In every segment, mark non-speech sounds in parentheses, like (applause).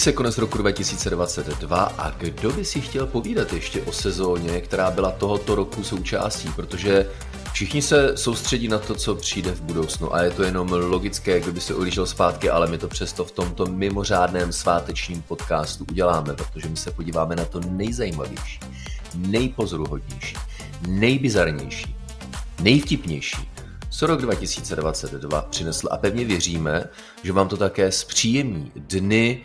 Se konec roku 2022 a kdo by si chtěl povídat ještě o sezóně, která byla tohoto roku součástí, protože všichni se soustředí na to, co přijde v budoucnu a je to jenom logické, kdyby se ohlížel zpátky, ale my to přesto v tomto mimořádném svátečním podcastu uděláme, protože my se podíváme na to nejzajímavější, nejpozoruhodnější, nejbizarnější, nejvtipnější, co rok 2022 přinesl. A pevně věříme, že vám to také zpříjemní dny,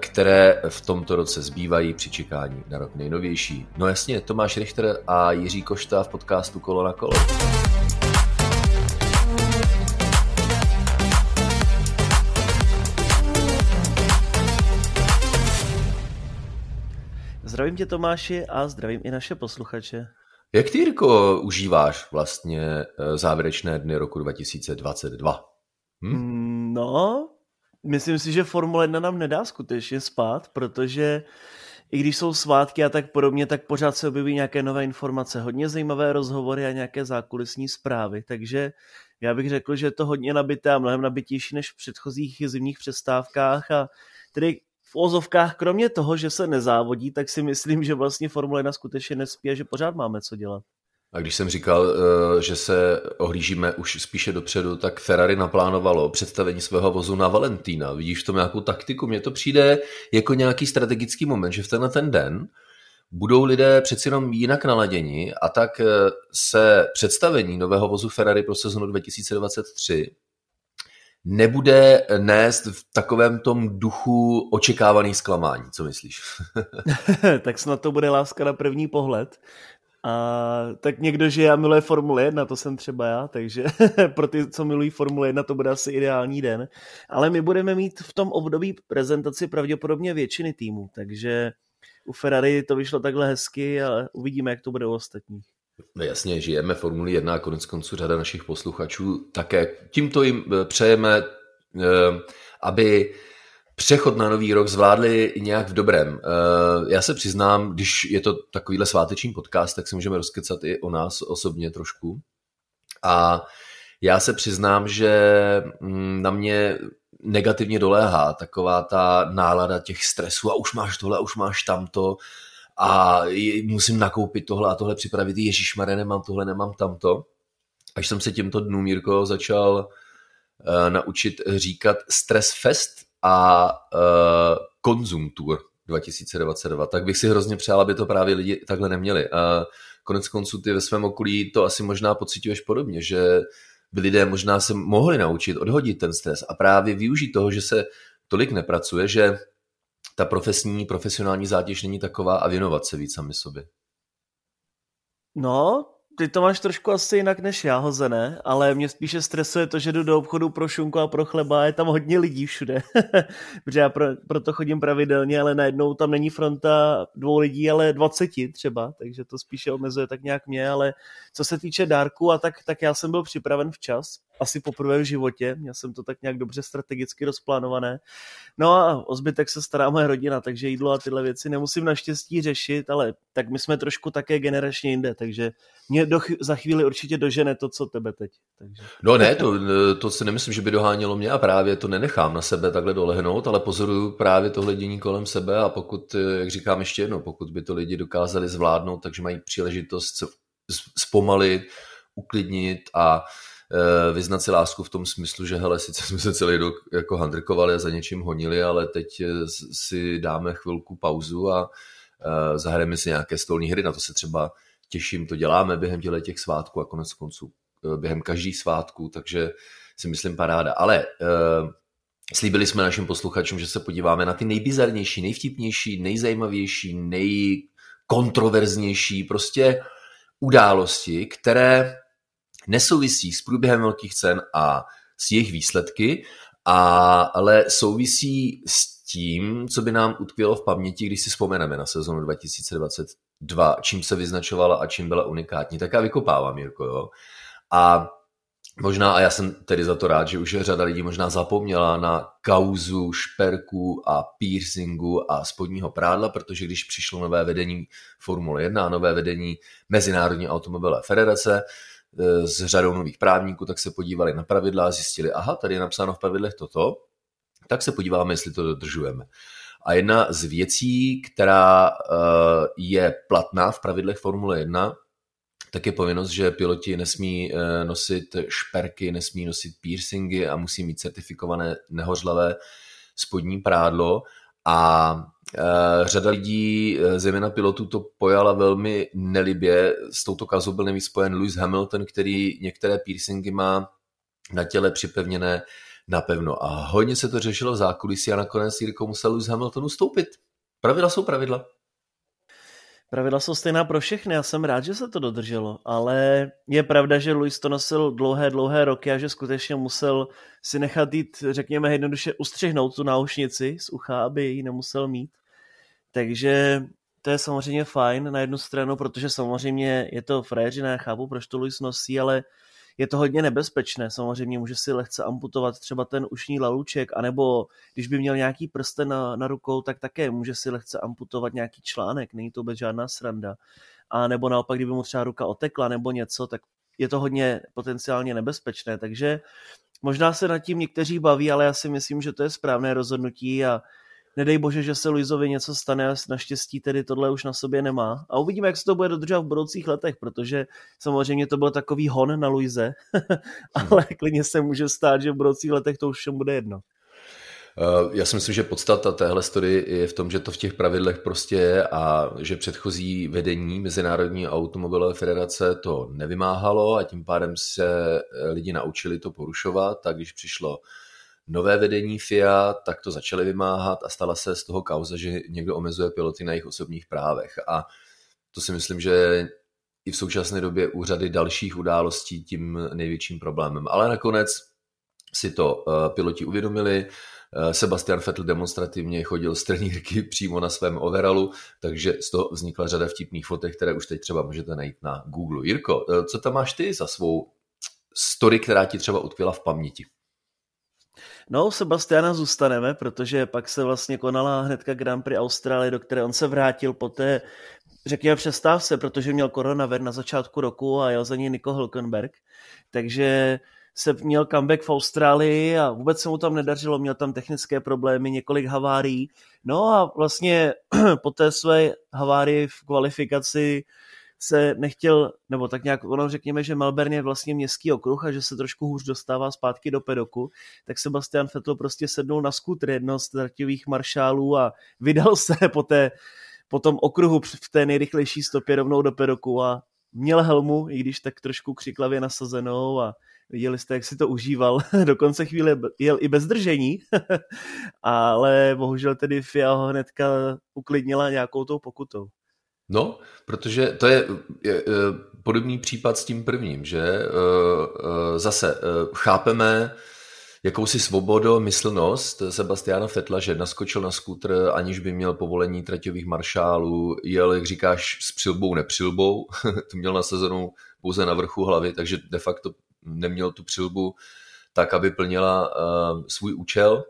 které v tomto roce zbývají při čekání na rok nejnovější. No jasně, Tomáš Richter a Jiří Košta v podcastu Kolo na kolo. Zdravím tě Tomáši a zdravím i naše posluchače. Jak ty, Jirko, užíváš vlastně eh, závěrečné dny roku 2022? Hm? Mm, no, myslím si, že Formule 1 nám nedá skutečně spát, protože i když jsou svátky a tak podobně, tak pořád se objeví nějaké nové informace, hodně zajímavé rozhovory a nějaké zákulisní zprávy, takže já bych řekl, že je to hodně nabité a mnohem nabitější než v předchozích zimních přestávkách a tedy v ozovkách, kromě toho, že se nezávodí, tak si myslím, že vlastně Formule 1 skutečně nespí a že pořád máme co dělat. A když jsem říkal, eh, že se ohlížíme už spíše dopředu, tak Ferrari naplánovalo představení svého vozu na Valentína. Vidíš v tom nějakou taktiku? Mně to přijde jako nějaký strategický moment, že v tenhle ten den budou lidé přeci jenom jinak naladěni a tak eh, se představení nového vozu Ferrari pro sezonu 2023 nebude nést v takovém tom duchu očekávaný zklamání. Co myslíš? (laughs) tak snad to bude láska na první pohled. A tak někdo, že já miluje Formule 1, to jsem třeba já, takže (laughs) pro ty, co milují Formule 1, to bude asi ideální den. Ale my budeme mít v tom období prezentaci pravděpodobně většiny týmů, takže u Ferrari to vyšlo takhle hezky a uvidíme, jak to bude u ostatních. No jasně, žijeme Formuli 1 a konec konců řada našich posluchačů také. Tímto jim eh, přejeme, eh, aby přechod na nový rok zvládli nějak v dobrém. Eh, já se přiznám, když je to takovýhle sváteční podcast, tak si můžeme rozkecat i o nás osobně trošku. A já se přiznám, že mm, na mě negativně doléhá taková ta nálada těch stresů a už máš tohle, a už máš tamto a musím nakoupit tohle a tohle připravit, Ježíš Mare, nemám tohle, nemám tamto. Až jsem se těmto dnům, Jirko, začal uh, naučit říkat Stress Fest a uh, Konzum Tour 2022, tak bych si hrozně přál, aby to právě lidi takhle neměli. A konec konců ty ve svém okolí to asi možná pocituješ podobně, že by lidé možná se mohli naučit odhodit ten stres a právě využít toho, že se tolik nepracuje, že ta profesní, profesionální zátěž není taková a věnovat se víc sami sobě. No, ty to máš trošku asi jinak než já hozené, ale mě spíše stresuje to, že jdu do obchodu pro šunku a pro chleba a je tam hodně lidí všude. (laughs) Protože já pro, proto chodím pravidelně, ale najednou tam není fronta dvou lidí, ale dvaceti třeba, takže to spíše omezuje tak nějak mě, ale co se týče dárku a tak, tak já jsem byl připraven včas, asi poprvé v životě, měl jsem to tak nějak dobře strategicky rozplánované. No a o zbytek se stará moje rodina, takže jídlo a tyhle věci nemusím naštěstí řešit, ale tak my jsme trošku také generačně jinde, takže mě do, za chvíli určitě dožene to, co tebe teď. Takže. No ne, to, to si nemyslím, že by dohánělo mě a právě to nenechám na sebe takhle dolehnout, ale pozoruju právě tohle dění kolem sebe a pokud, jak říkám ještě jednou, pokud by to lidi dokázali zvládnout, takže mají příležitost zpomalit, uklidnit a vyznat si lásku v tom smyslu, že hele, sice jsme se celý rok jako handrkovali a za něčím honili, ale teď eh, si dáme chvilku pauzu a eh, zahrajeme si nějaké stolní hry, na to se třeba těším, to děláme během těle těch svátků a konec konců během každých svátků, takže si myslím paráda. Ale slíbili jsme našim posluchačům, že se podíváme na ty nejbizarnější, nejvtipnější, nejzajímavější, nejkontroverznější prostě události, které nesouvisí s průběhem velkých cen a s jejich výsledky, a, ale souvisí s tím, co by nám utkvělo v paměti, když si vzpomeneme na sezonu 2022, čím se vyznačovala a čím byla unikátní. Tak já vykopávám, Jirko, jo. A možná, a já jsem tedy za to rád, že už řada lidí možná zapomněla na kauzu šperku a piercingu a spodního prádla, protože když přišlo nové vedení Formule 1 a nové vedení Mezinárodní automobilové federace, s řadou nových právníků, tak se podívali na pravidla a zjistili, aha, tady je napsáno v pravidlech toto, tak se podíváme, jestli to dodržujeme. A jedna z věcí, která je platná v pravidlech Formule 1, tak je povinnost, že piloti nesmí nosit šperky, nesmí nosit piercingy a musí mít certifikované nehořlavé spodní prádlo. A řada lidí, eh, zejména pilotů, to pojala velmi nelibě. S touto kazou byl nejvíc spojen Lewis Hamilton, který některé piercingy má na těle připevněné napevno. A hodně se to řešilo v zákulisí a nakonec Jirko musel Lewis Hamilton ustoupit. Pravidla jsou pravidla. Pravidla jsou stejná pro všechny, já jsem rád, že se to dodrželo, ale je pravda, že Luis to nosil dlouhé, dlouhé roky a že skutečně musel si nechat jít, řekněme jednoduše, ustřihnout tu náušnici z ucha, aby ji nemusel mít. Takže to je samozřejmě fajn na jednu stranu, protože samozřejmě je to frajeřina, já chápu, proč to Luis nosí, ale je to hodně nebezpečné. Samozřejmě může si lehce amputovat třeba ten ušní laluček, anebo když by měl nějaký prsten na, na rukou, tak také může si lehce amputovat nějaký článek, není to vůbec žádná sranda. A nebo naopak, kdyby mu třeba ruka otekla nebo něco, tak je to hodně potenciálně nebezpečné, takže možná se nad tím někteří baví, ale já si myslím, že to je správné rozhodnutí a nedej bože, že se Luizovi něco stane a naštěstí tedy tohle už na sobě nemá. A uvidíme, jak se to bude dodržovat v budoucích letech, protože samozřejmě to byl takový hon na Luize, (laughs) ale klidně se může stát, že v budoucích letech to už všem bude jedno. Eh, já si myslím, že podstata téhle story je v tom, že to v těch pravidlech prostě je a že předchozí vedení Mezinárodní automobilové federace to nevymáhalo a tím pádem se lidi naučili to porušovat a když přišlo nové vedení FIA, tak to začali vymáhat a stala se z toho kauza, že někdo omezuje piloty na jejich osobních právech. A to si myslím, že i v současné době u řady dalších událostí tím největším problémem. Ale nakonec si to eh, piloti uvědomili, eh, Sebastian Vettel demonstrativně chodil z trenírky (laughs) přímo na svém overalu, takže z toho vznikla řada vtipných fotek, které už teď třeba můžete najít na Google. Jirko, eh, co tam máš ty za svou story, která ti třeba utkvěla v paměti? No, Sebastiana zůstaneme, protože pak se vlastně konala hnedka Grand Prix Austrálie, do které on se vrátil po té, řekněme, přestávce, protože měl koronavirus na začátku roku a jel za něj Nico Hülkenberg. Takže se měl comeback v Austrálii a vůbec se mu tam nedařilo, měl tam technické problémy, několik havárií. No a vlastně (clears throat) po té své havárii v kvalifikaci se nechtěl, nebo tak nějak ono řekněme, že Melbourne je vlastně městský okruh a že se trošku hůř dostává zpátky do pedoku, tak Sebastian Vettel prostě sednul na skútr jedno z trativých maršálů a vydal se (laughs) po, té, po tom okruhu v té nejrychlejší stopě rovnou do pedoku a měl helmu, i když tak trošku křiklavě nasazenou a viděli jste, jak si to užíval. (laughs) Do konce chvíle jel i bez držení, (laughs) ale bohužel tedy FIA ho hnedka uklidnila nějakou tou pokutou. No, protože to je, je, je podobný případ s tím prvním, že e, e, zase e, chápeme jakousi svobodu, myslnost Sebastiana Fetla, že naskočil na skútr, aniž by měl povolení traťových maršálů, jel, jak říkáš, s přilbou, nepřilbou, (laughs) to měl nasazenou pouze na vrchu hlavy, takže de facto neměl tu přilbu tak, aby plnila svůj účel,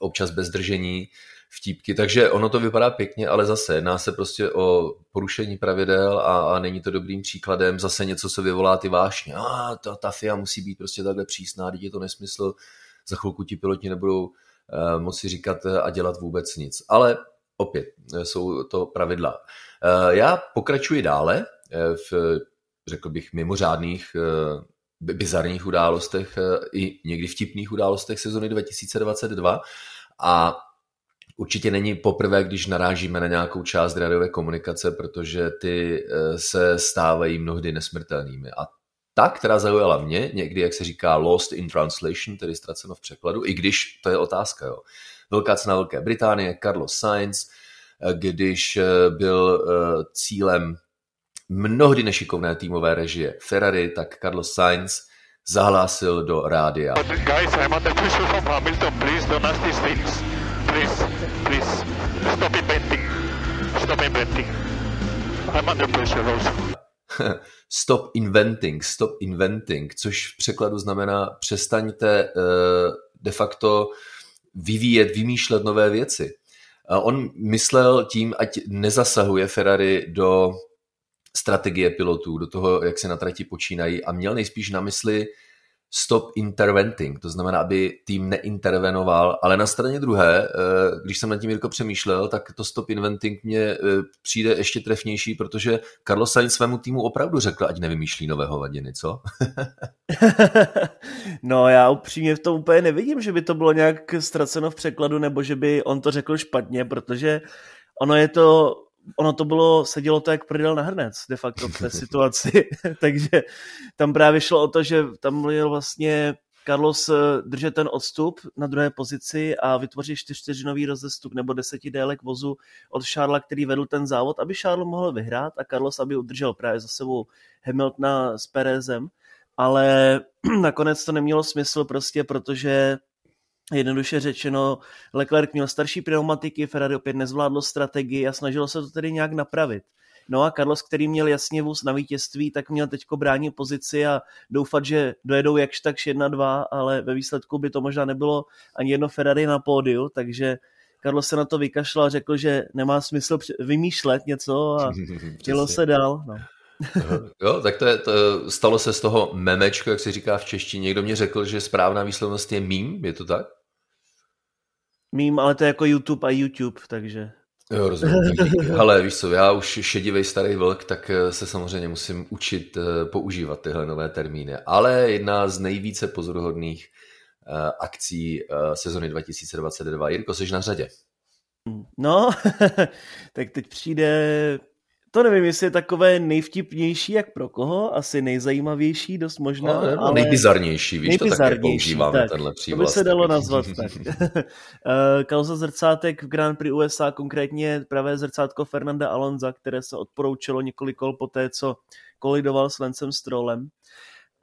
občas bez držení, vtípky, takže ono to vypadá pěkně, ale zase jedná se prostě o porušení pravidel a, a není to dobrým příkladem, zase něco, co vyvolá ty vášně, a ta, ta FIA musí být prostě takhle přísná, teď je to nesmysl, za chvilku ti piloti nebudou uh, moci říkat a dělat vůbec nic. Ale opět eh, jsou to pravidla. Uh, já pokračuji dále v, řekl bych, mimořádných bizarních událostech i někdy vtipných událostech sezony 2022 a určitě není poprvé, když narážíme na nějakou část radiové komunikace, protože ty eh, se stávají mnohdy nesmrtelnými. A ta, která zaujala mě, někdy, jak se říká, lost in translation, tedy ztraceno v překladu, i když to je otázka, jo. Velká cena Velké Británie, Carlos Sainz, eh, když eh, byl cílem mnohdy nešikovné týmové režie Ferrari, tak Carlos Sainz zahlásil do rádia. Guys, I'm under pressure from Hamilton, please don't ask these things. Please, please, stop inventing. Stop inventing. I'm under pressure also. (laughs) stop inventing, stop inventing, což v překladu znamená přestaňte uh, de facto vyvíjet, vymýšlet nové věci. A on myslel tím, ať nezasahuje Ferrari do strategie pilotů, do toho, jak se na trati počínají a měl nejspíš na mysli stop interventing, to znamená, aby tým neintervenoval, ale na straně druhé, eh, když jsem nad tím Jirko přemýšlel, tak to stop inventing mě eh, přijde ještě trefnější, protože Carlos Sainz svému týmu opravdu řekl, ať nevymýšlí nové hovadiny, co? (laughs) no já upřímně v tom úplně nevidím, že by to bylo nějak ztraceno v překladu, nebo že by on to řekl špatně, protože ono je to ono to bylo, sedělo to jak prdel na hrnec de facto v té (laughs) situaci, (laughs) takže tam právě šlo o to, že tam měl vlastně Carlos eh, držet ten odstup na druhé pozici a vytvořit čtyřvteřinový rozestup nebo deseti délek vozu od Charlesa, který vedl ten závod, aby Charles mohl vyhrát a Carlos, aby udržel právě za sebou Hamiltona s Perezem, ale (clears throat) nakonec to nemělo smysl prostě, protože Jednoduše řečeno, Leclerc měl starší pneumatiky, Ferrari opět nezvládlo strategii a snažilo se to tedy nějak napravit. No a Carlos, který měl jasně vůz na vítězství, tak měl teďko bránit pozici a doufat, že dojedou jakž takž 1-2, ale ve výsledku by to možná nebylo ani jedno Ferrari na pódiu, takže Carlos se na to vykašlal a řekl, že nemá smysl vymýšlet něco a (laughs) dělo se dál. No. Jo, tak to, je, to stalo se z toho memečko, jak se říká v češtině. Někdo mě řekl, že správná výslovnost je mím, je to tak? Mím, ale to je jako YouTube a YouTube, takže... Jo, rozumím. Ale (laughs) víš co, já už šedivý starý vlk, tak eh, se samozřejmě musím učit eh, používat tyhle nové termíny. Ale jedna z nejvíce pozoruhodných uh, akcí sezony 2022. Jirko, jsi na řadě. No, (laughs) tak teď přijde to nevím, jestli je takové nejvtipnější, jak pro koho, asi nejzajímavější, dost možná. No, ale nejbizarnější, víš, nejbizarnější, to také používáme, tak, tenhle přívlastek. To by se dalo nazvat (laughs) tak. Eh, kauza zrcátek v Grand Prix USA, konkrétně pravé zrcátko Fernanda Alonza, které se odporoučilo několik kol poté, co kolidoval s Lencem Strollem.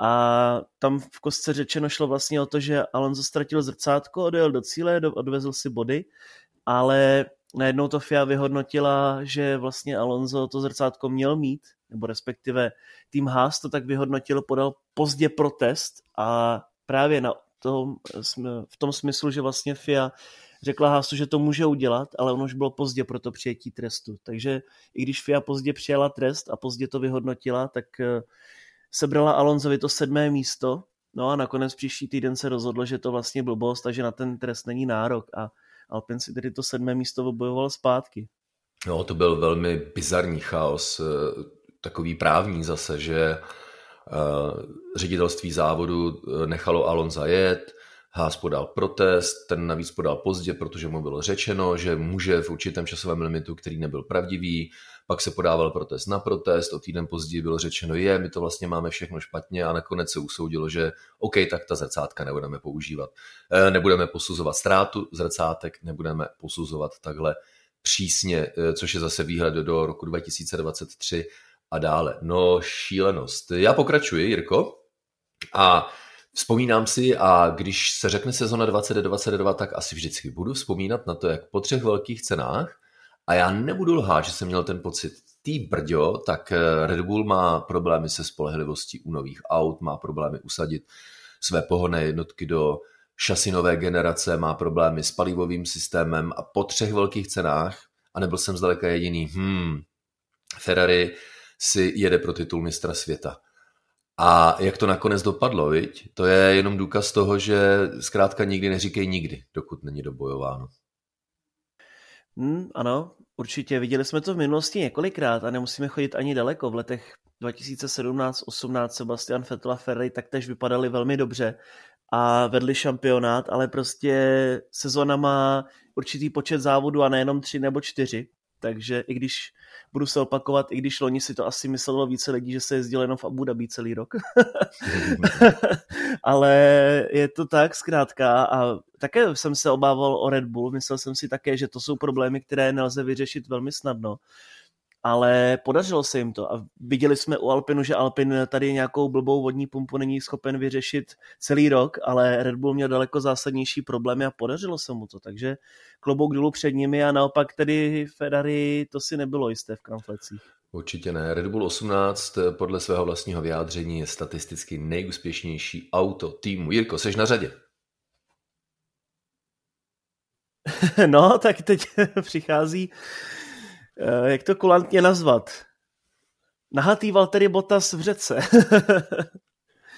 A tam v kostce řečeno šlo vlastně o to, že Alonso ztratil zrcátko, odjel do cíle, odvezl si body, ale najednou to FIA vyhodnotila, že vlastně Alonso to zrcátko měl mít, nebo respektive tým Haas to tak vyhodnotil, podal pozdě protest a právě na tom, v tom smyslu, že vlastně FIA řekla Haasu, že to může udělat, ale ono už bylo pozdě pro to přijetí trestu. Takže i když FIA pozdě přijala trest a pozdě to vyhodnotila, tak eh, sebrala Alonsovi to sedmé místo, no a nakonec příští týden se rozhodlo, že to vlastně blbost, takže na ten trest není nárok a Alpin si tedy to sedmé místo obojoval zpátky. No, to byl velmi bizarní chaos, eh, takový právní zase, že eh, ředitelství závodu eh, nechalo Alon zajet, Haas podal protest, ten navíc podal pozdě, protože mu bylo řečeno, že může v určitém časovém limitu, který nebyl pravdivý, pak se podával protest na protest, o týden později bylo řečeno, je, my to vlastně máme všechno špatně a nakonec se usoudilo, že OK, tak ta zrcátka nebudeme používat. E, nebudeme posuzovat ztrátu zrcátek, nebudeme posuzovat takhle přísně, e, což je zase výhled do roku 2023 a dále. No, šílenost. Já pokračuji, Jirko, a Vzpomínám si a když se řekne sezona 2022, tak asi vždycky budu vzpomínat na to, jak po třech velkých cenách a já nebudu lhát, že jsem měl ten pocit, tý brďo, tak eh, Red Bull má problémy se spolehlivostí u nových aut, má problémy usadit své pohonné jednotky do šasinové generace, má problémy s palivovým systémem a po třech velkých cenách, a nebyl jsem zdaleka jediný, hmm, Ferrari si jede pro titul mistra světa. A jak to nakonec dopadlo, viď? To je jenom důkaz toho, že zkrátka nikdy neříkej nikdy, dokud není dobojováno. Hmm, ano, určitě. Viděli jsme to v minulosti několikrát a nemusíme chodit ani daleko. V letech 2017-18 Sebastian Vettel a Ferrari taktéž vypadali velmi dobře a vedli šampionát, ale prostě sezona má určitý počet závodů a nejenom tři nebo čtyři. Takže i když budu se opakovat, i když loni si to asi myslelo více lidí, že se jezdilo jenom v Abu Dhabi celý rok. (laughs) Ale je to tak zkrátka a také jsem se obával o Red Bull, myslel jsem si také, že to jsou problémy, které nelze vyřešit velmi snadno ale podařilo se jim to a viděli jsme u Alpinu, že Alpin tady nějakou blbou vodní pumpu není schopen vyřešit celý rok, ale Red Bull měl daleko zásadnější problémy a podařilo se mu to, takže klobouk dolů před nimi a naopak tedy Ferrari to si nebylo jisté v kramflecích. Určitě ne. Red Bull 18 podle svého vlastního vyjádření je statisticky nejúspěšnější auto týmu. Jirko, seš na řadě. (laughs) No, tak teď (laughs) přichází Eh, jak to kulantně nazvat? Nahatý Valtteri Bottas v řece. (laughs)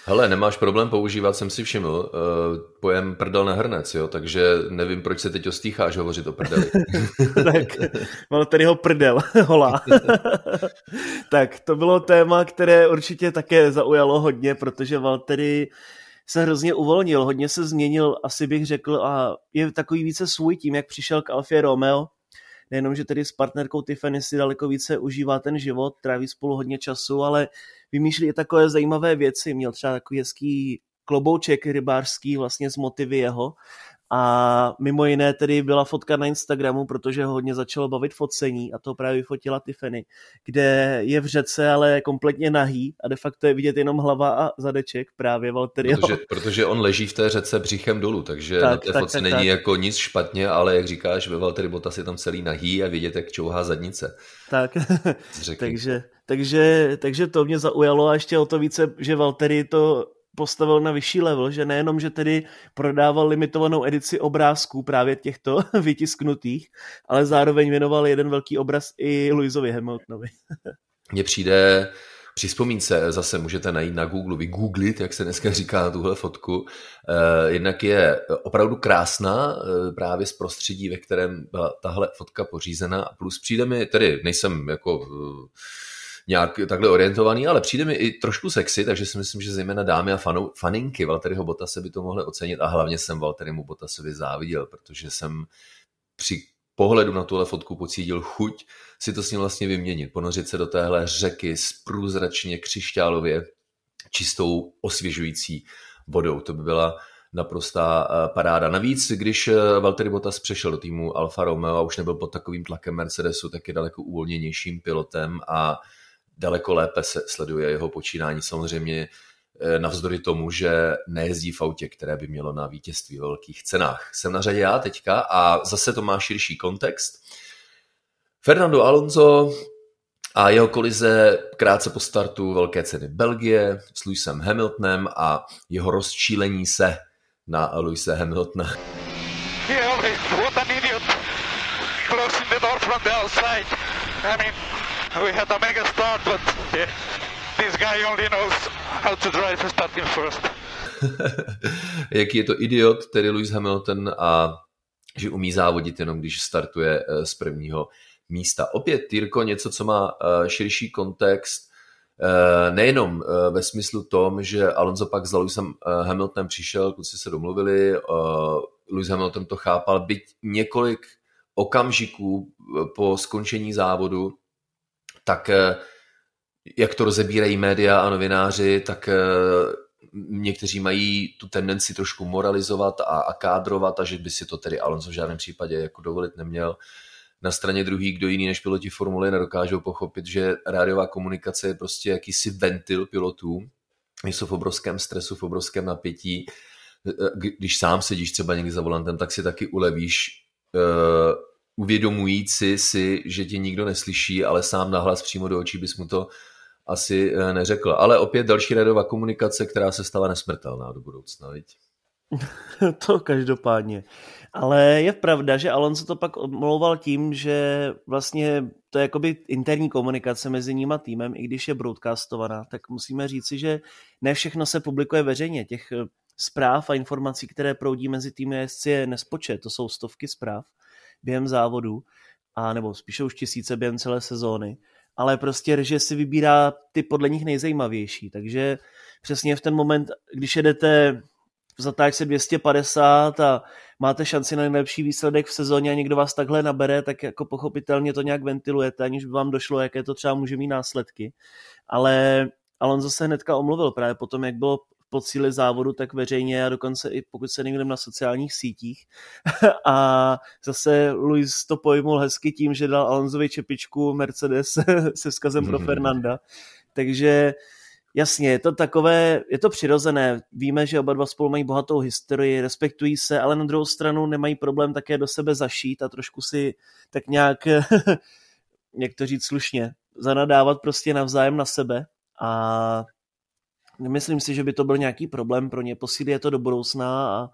Hele, nemáš problém používat, jsem si všiml, uh, pojem prdel na hrnec, jo, takže nevím, proč se teď ostýcháš hovořit o prdeli. (laughs) tak, mám tady ho prdel, (laughs) holá. tak, to bylo téma, které určitě také zaujalo hodně, protože Valtteri se hrozně uvolnil, hodně se změnil, asi bych řekl, a je takový více svůj tím, jak přišel k Alfie Romeo, nejenom, že tedy s partnerkou Tiffany si daleko více užívá ten život, tráví spolu hodně času, ale vymýšlí i takové zajímavé věci. Měl třeba takový hezký klobouček rybářský vlastně z motivy jeho a mimo jiné tedy byla fotka na Instagramu, protože ho hodně začalo bavit focení a to právě vyfotila Tiffany, kde je v řece, ale kompletně nahý a de facto je vidět jenom hlava a zadeček právě Valtteri. Protože, protože on leží v té řece břichem dolů, takže tak, na té tak, fotce tak, není tak. jako nic špatně, ale jak říkáš, ve Valtteri Bottas je tam celý nahý a vidět, jak čouhá zadnice. Tak, (laughs) takže, takže, takže to mě zaujalo a ještě o to více, že Valtteri to postavil na vyšší level, že nejenom, že tedy prodával limitovanou edici obrázků právě těchto (laughs) vytisknutých, ale zároveň věnoval jeden velký obraz i Louisovi Hamiltonovi. (laughs) Mně přijde při vzpomínce zase můžete najít na Google, vygooglit, jak se dneska říká na tuhle fotku. Eh, jednak je opravdu krásná eh, právě z prostředí, ve kterém byla tahle fotka pořízena plus přijde mi, tedy nejsem jako eh, nějak takhle orientovaný, ale přijde mi i trošku sexy, takže si myslím, že zejména dámy a fanou, faninky Valtteriho Bottase by to mohly ocenit a hlavně jsem Valtterimu Bottasovi záviděl, protože jsem při pohledu na tuhle fotku pocítil chuť si to s ním vlastně vyměnit, ponořit se do téhle řeky s průzračně křišťálově čistou osvěžující vodou. To by byla naprostá eh, paráda. Navíc, když eh, Valtteri Bottas přešel do týmu Alfa Romeo a už nebyl pod takovým tlakem Mercedesu, tak je daleko uvolněnějším pilotem a daleko lépe se sleduje jeho počínání. Samozřejmě eh, navzdory tomu, že nejezdí v autě, které by mělo na vítězství ve velkých cenách. Jsem na řadě já teďka a zase to má širší kontext. Fernando Alonso a jeho kolize krátce po startu velké ceny Belgie s Lewisem Hamiltonem a jeho rozčílení se na Lewise Hamiltona. Yeah, what an idiot! Closing the door from the outside. I mean, we had a mega start, but yeah, this guy only knows how to drive starting first. (laughs) Jaký je to idiot, tedy Lewis Hamilton a že umí závodit jenom, když startuje eh, z prvního místa. Opět, Tyrko, něco, co má eh, širší kontext, eh, nejenom ve smyslu tom, že Alonso pak za Lewisem Hamiltonem přišel, kluci se domluvili, Lewis Hamilton to chápal, byť několik okamžiků po skončení závodu tak eh, jak to rozebírají média a novináři, tak eh, někteří mají tu tendenci trošku moralizovat a, a kádrovat a že by si to tedy Alonso v žádném případě jako dovolit neměl. Na straně druhý, kdo jiný než piloti Formuly nedokážou pochopit, že rádiová komunikace je prostě jakýsi ventil pilotů, jsou v obrovském stresu, v obrovském napětí. Eh, když sám sedíš třeba někdy za volantem, tak si taky ulevíš uvědomující si, že tě nikdo neslyší, ale sám nahlas přímo do očí bys mu to asi eh, neřekl. Ale opět další radová komunikace, která se stala nesmrtelná do budoucna, viď? (laughs) to každopádně. Ale je pravda, že Alonso to pak omlouval tím, že vlastně to je jakoby interní komunikace mezi ním a týmem, i když je broadcastovaná, tak musíme říci, že ne všechno se publikuje veřejně. Těch eh, zpráv a informací, které proudí mezi týmy jezdci je nespočet, to jsou stovky zpráv během závodu, a nebo spíše už tisíce během celé sezóny, ale prostě režie si vybírá ty podle nich nejzajímavější, takže přesně v ten moment, když jedete v zatáčce 250 a máte šanci na nejlepší výsledek v sezóně a někdo vás takhle nabere, tak jako pochopitelně to nějak ventilujete, aniž by vám došlo, jaké to třeba může mít následky. Ale Alonso se hnedka omluvil právě potom, jak bylo po cíli závodu, tak veřejně a dokonce i pokud se někde na sociálních sítích. (laughs) a zase Luis to pojmul hezky tím, že dal Alonsovi čepičku Mercedes (laughs) se vzkazem pro Fernanda. Takže Jasně, je to takové, je to přirozené. Víme, že oba dva spolu mají bohatou historii, respektují se, ale na druhou stranu nemají problém také do sebe zašít a trošku si tak nějak, (laughs) jak to říct slušně, zanadávat prostě navzájem na sebe. A Nemyslím si, že by to byl nějaký problém pro ně. Posílí je to do budoucna a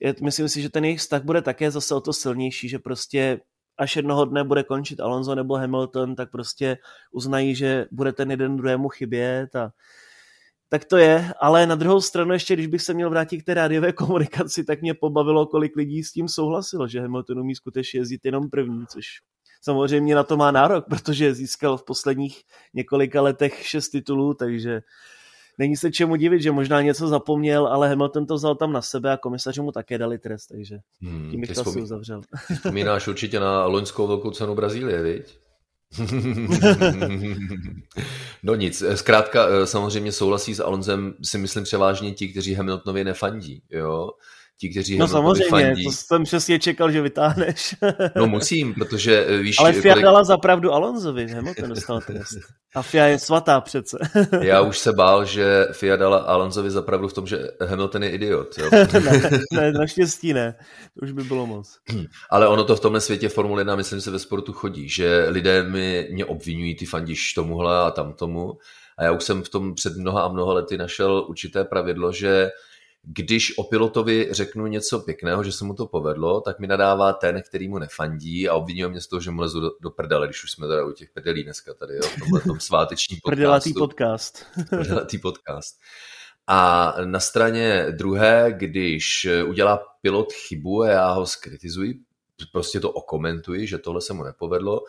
je, myslím si, že ten jejich vztah bude také zase o to silnější, že prostě až jednoho dne bude končit Alonso nebo Hamilton, tak prostě uznají, že bude ten jeden druhému chybět a tak to je, ale na druhou stranu ještě, když bych se měl vrátit k té rádiové komunikaci, tak mě pobavilo, kolik lidí s tím souhlasilo, že Hamilton umí skutečně jezdit jenom první, což samozřejmě na to má nárok, protože získal v posledních několika letech šest titulů, takže není se čemu divit, že možná něco zapomněl, ale Hamilton to vzal tam na sebe a komisaři mu také dali trest, takže hmm, tím bych to asi uzavřel. Vzpomínáš určitě na loňskou velkou cenu Brazílie, viď? no nic, zkrátka samozřejmě souhlasí s Alonzem si myslím převážně ti, kteří Hamiltonovi nefandí, jo ti, kteří No samozřejmě, fandí. to jsem přesně čekal, že vytáhneš. (laughs) no musím, protože víš... Ale Fia kolik... dala zapravdu Alonsovi, Hamilton dostal trest. A Fia je svatá přece. (laughs) Já už se bál, že Fia dala Alonsovi zapravdu v tom, že Hamilton je idiot. Jo? (laughs) ne, ne, naštěstí ne. To už by bylo moc. (clears throat) Ale ono to v tomhle světě Formule 1, myslím se ve sportu chodí, že lidé mi, mě obvinují, ty fandíš tomuhle a tam tomu. A já už jsem v tom před mnoha a mnoha lety našel určité pravidlo, že když o pilotovi řeknu něco pěkného, že se mu to povedlo, tak mi nadává ten, který mu nefandí a obvinuje mě z toho, že mu lezu do, do prdele, když už jsme tady u těch prdelí dneska tady, jo, v tomhle tom svátečním (laughs) podcastu. Prdelatý podcast. (laughs) Prdelatý podcast. A na straně druhé, když udělá pilot chybu a já ho skritizuji, prostě to okomentuji, že tohle se mu nepovedlo,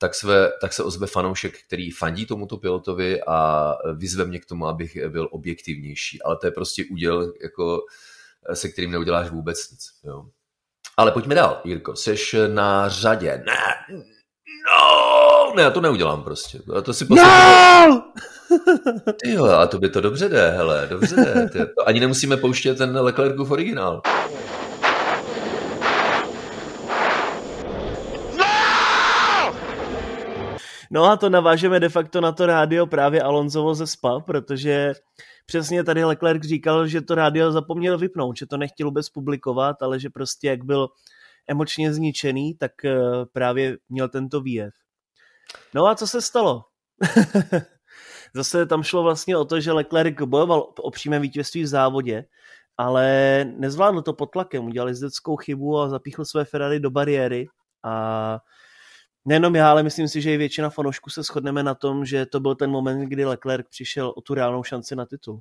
tak, své, tak se ozve fanoušek, který fandí tomuto pilotovi a vyzve mě k tomu, abych byl objektivnější. Ale to je prostě úděl, jako, se kterým neuděláš vůbec nic. Jo. Ale pojďme dál, Jirko. Seš na řadě. Ne, no, ne, já to neudělám prostě. A to si. No! (laughs) Jo, a to by to dobře jde, hele, dobře jde. Ani nemusíme pouštět ten Leclercův originál. No a to navážeme de facto na to rádio právě Alonsovo ze SPA, protože přesně tady Leclerc říkal, že to rádio zapomněl vypnout, že to nechtěl vůbec publikovat, ale že prostě jak byl emočně zničený, tak eh, právě měl tento výjev. No a co se stalo? (laughs) Zase tam šlo vlastně o to, že Leclerc bojoval o přímé vítězství v závodě, ale nezvládl to pod tlakem, udělal jezdeckou chybu a zapíchl své Ferrari do bariéry a nejenom já, ale myslím si, že i většina fanoušků se shodneme na tom, že to byl ten moment, kdy Leclerc přišel o tu reálnou šanci na titul.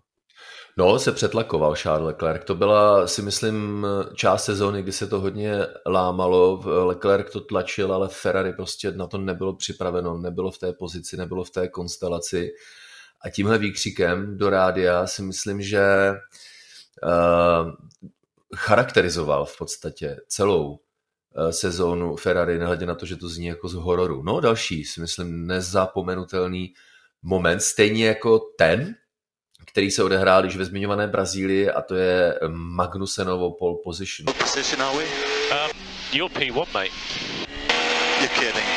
No, se přetlakoval Charles Leclerc. To byla, si myslím, část sezóny, kdy se to hodně lámalo. Leclerc to tlačil, ale Ferrari prostě na to nebylo připraveno, nebylo v té pozici, nebylo v té konstelaci. A tímhle výkřikem do rádia si myslím, že uh, charakterizoval v podstatě celou sezónu Ferrari, nehledě na to, že to zní jako z hororu. No další, si myslím, nezapomenutelný moment, stejně jako ten, který se odehrál již ve zmiňované Brazílii a to je Magnusenovo pole position. position are we? Um, you're P1, mate. You're kidding.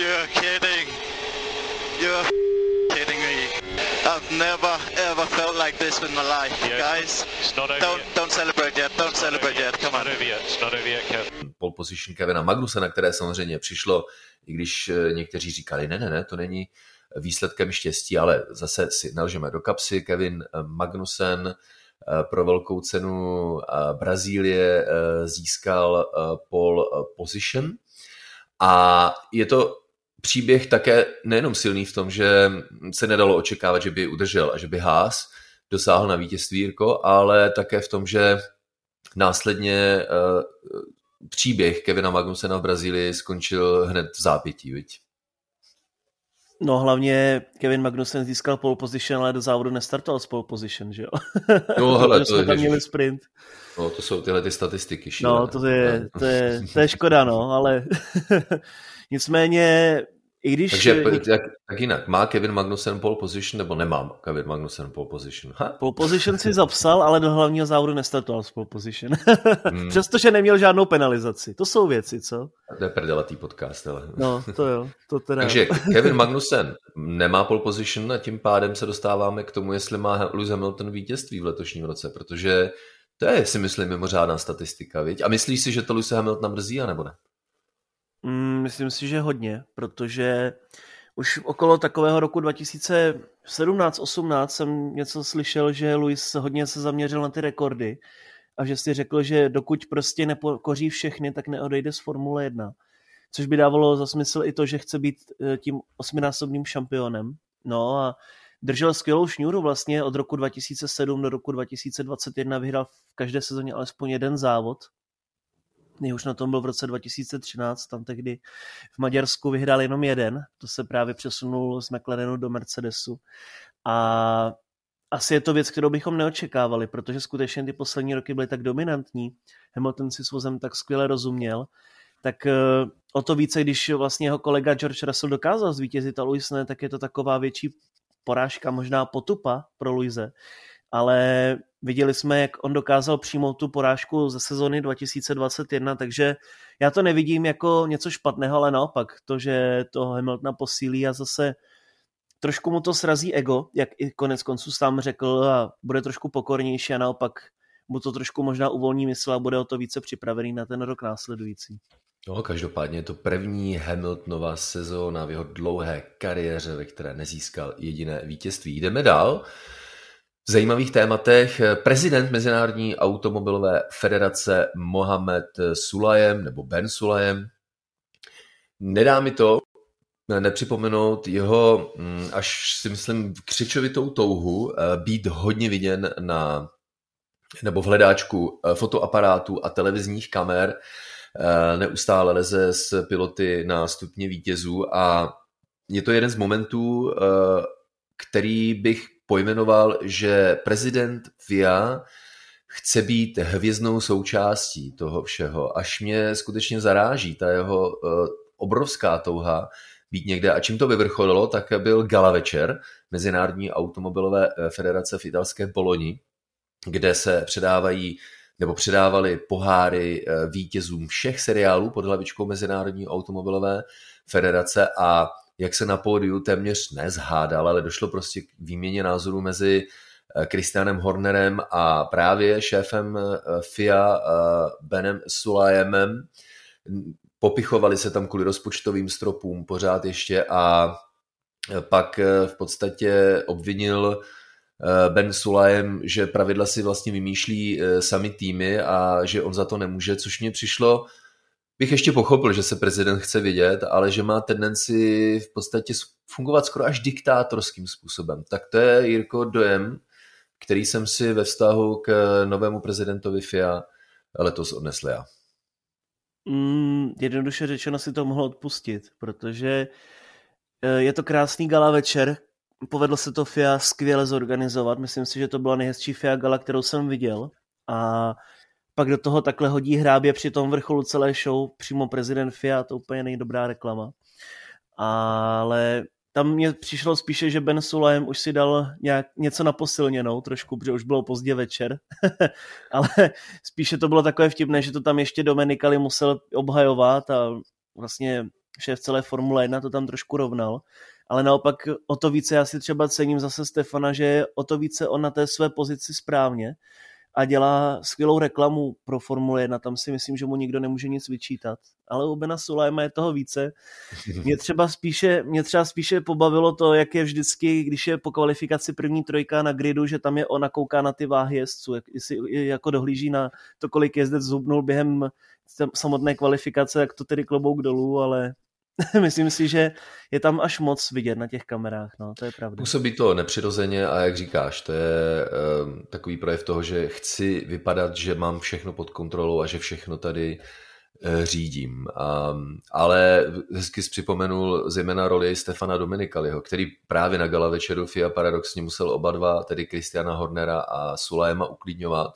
You're kidding. You're. I've never ever felt like this in my life, yeah, guys. It's not over don't, yet. don't celebrate yet. Don't celebrate yet. Come on. It's not over yet. It's not over yet, Kevin pole position Kevina Magnusena, které samozřejmě přišlo, i když eh, někteří říkali, ne, ne, ne, to není výsledkem štěstí, ale zase si nalžeme do kapsy. Kevin eh, Magnusen eh, pro velkou cenu Brazílie získal pole position a je to příběh také nejenom silný v tom, že se nedalo očekávat, že by udržel a že by Haas dosáhl na vítězství Jirko, ale také v tom, že následně příběh Kevina Magnusena v Brazílii skončil hned v zápětí, viď? No hlavně Kevin Magnussen získal pole position, ale do závodu nestartoval s pole position, že jo? (laughs) No hele, to je, tam měli sprint. No to jsou tyhle ty statistiky šílené. No to je, to je, to je škoda, no, ale (laughs) nicméně i když... Takže tak, tak jinak, má Kevin Magnussen pole position nebo nemá Kevin Magnussen pole position? Ha? Pole position si zapsal, ale do hlavního závodu nestartoval s pole position. (laughs) hmm. Přestože neměl žádnou penalizaci. To jsou věci, co? To je prdelatý podcast, ale... No, to jo. To teda... Takže Kevin Magnussen nemá pole position a tím pádem se dostáváme k tomu, jestli má Lewis Hamilton vítězství v letošním roce, protože to je, si myslím, mimořádná statistika, viď? A myslíš si, že to Lewis Hamilton mrzí, nebo ne? Mm, myslím si, že hodně, protože už okolo takového roku 2017-18 jsem něco slyšel, že Luis hodně se zaměřil na ty rekordy a že si řekl, že dokud prostě nepokoří všechny, tak neodejde z Formule 1. Což by dávalo za smysl i to, že chce být eh, tím osminásobným šampionem. No a držel skvělou šňůru vlastně od roku 2007 do roku 2021 vyhrál v každé sezóně alespoň jeden závod. Nejhůř na tom byl v roce 2013, tam tehdy v Maďarsku vyhrál jenom jeden, to se právě přesunul z McLarenu do Mercedesu. A asi je to věc, kterou bychom neočekávali, protože skutečně ty poslední roky byly tak dominantní. Hamilton si s vozem tak skvěle rozuměl, tak eh, o to více, když vlastně jeho kolega George Russell dokázal zvítězit a Luis ne, tak je to taková větší porážka, možná potupa pro Luise. Ale viděli jsme, jak on dokázal přijmout tu porážku ze sezony 2021, takže já to nevidím jako něco špatného, ale naopak to, že to Hamiltona posílí a zase trošku mu to srazí ego, jak i konec konců sám řekl a bude trošku pokornější a naopak mu to trošku možná uvolní mysl a bude o to více připravený na ten rok následující. No, každopádně je to první Hamiltonova sezóna v jeho dlouhé kariéře, ve které nezískal jediné vítězství. Jdeme dál. Zajímavých tématech. Prezident Mezinárodní automobilové federace Mohamed Sulajem nebo Ben Sulajem Nedá mi to nepřipomenout jeho mm, až si myslím křičovitou touhu eh, být hodně viděn na nebo v hledáčku eh, fotoaparátů a televizních kamer Eh, neustále leze s piloty na stupně vítězů. A je to jeden z momentů, který bych pojmenoval, že prezident FIA chce být hvězdnou součástí toho všeho, až mě skutečně zaráží ta jeho eh, obrovská touha být někde. A čím to vyvrcholilo, tak byl gala večer Mezinárodní automobilové federace v italské Poloni, kde se předávají nebo předávali poháry eh, vítězům všech seriálů pod hlavičkou Mezinárodní automobilové federace a jak se na pódiu téměř nezhádal, ale došlo prostě k výměně názorů mezi Kristianem eh, Hornerem a právě šéfem eh, FIA Benem Sulajemem. Popichovali se tam kvůli rozpočtovým stropům pořád ještě a pak v podstatě obvinil Eh, ben Sulajem, že pravidla si vlastně vymýšlí eh, sami týmy a že on za to nemůže, což mě přišlo, bych ještě pochopil, že se prezident chce vidět, ale že má tendenci v podstatě fungovat skoro až diktátorským způsobem. Tak to je, Jirko, dojem, který jsem si ve vztahu k novému prezidentovi FIA letos odnesl já. Mm, jednoduše řečeno si to mohl odpustit, protože eh, je to krásný gala večer, povedlo se to FIA skvěle zorganizovat. Myslím si, že to byla nejhezčí FIA gala, kterou jsem viděl. A pak do toho takhle hodí hrábě při tom vrcholu celé show přímo prezident FIA, to úplně není dobrá reklama. Ale tam mě přišlo spíše, že Ben Sulajem už si dal nějak, něco na posilněnou trošku, protože už bylo pozdě večer, (laughs) ale spíše to bylo takové vtipné, že to tam ještě Domenikali musel obhajovat a vlastně šéf celé Formule 1 to tam trošku rovnal. Ale naopak o to více já si třeba cením zase Stefana, že o to více on na té své pozici správně a dělá skvělou reklamu pro Formule 1, tam si myslím, že mu nikdo nemůže nic vyčítat. Ale u Bena Sulajma je toho více. (laughs) Mě třeba spíše, mě třeba spíše pobavilo to, jak je vždycky, když je po kvalifikaci první trojka na gridu, že tam je ona kouká na ty váhy jezdců, jak, jestli jako dohlíží na to, kolik jezdec zhubnul během samotné kvalifikace, jak to tedy klobouk dolů, ale (laughs) myslím si, že je tam až moc vidět na těch kamerách, no, to je pravda. Působí to nepřirozeně a jak říkáš, to je um, takový projev toho, že chci vypadat, že mám všechno pod kontrolou a že všechno tady uh, řídím. Um, ale hezky jsi připomenul zejména roli Stefana Dominikaliho, který právě na gala večeru FIA paradoxně musel oba dva, tedy Kristiana Hornera a Sulajema uklidňovat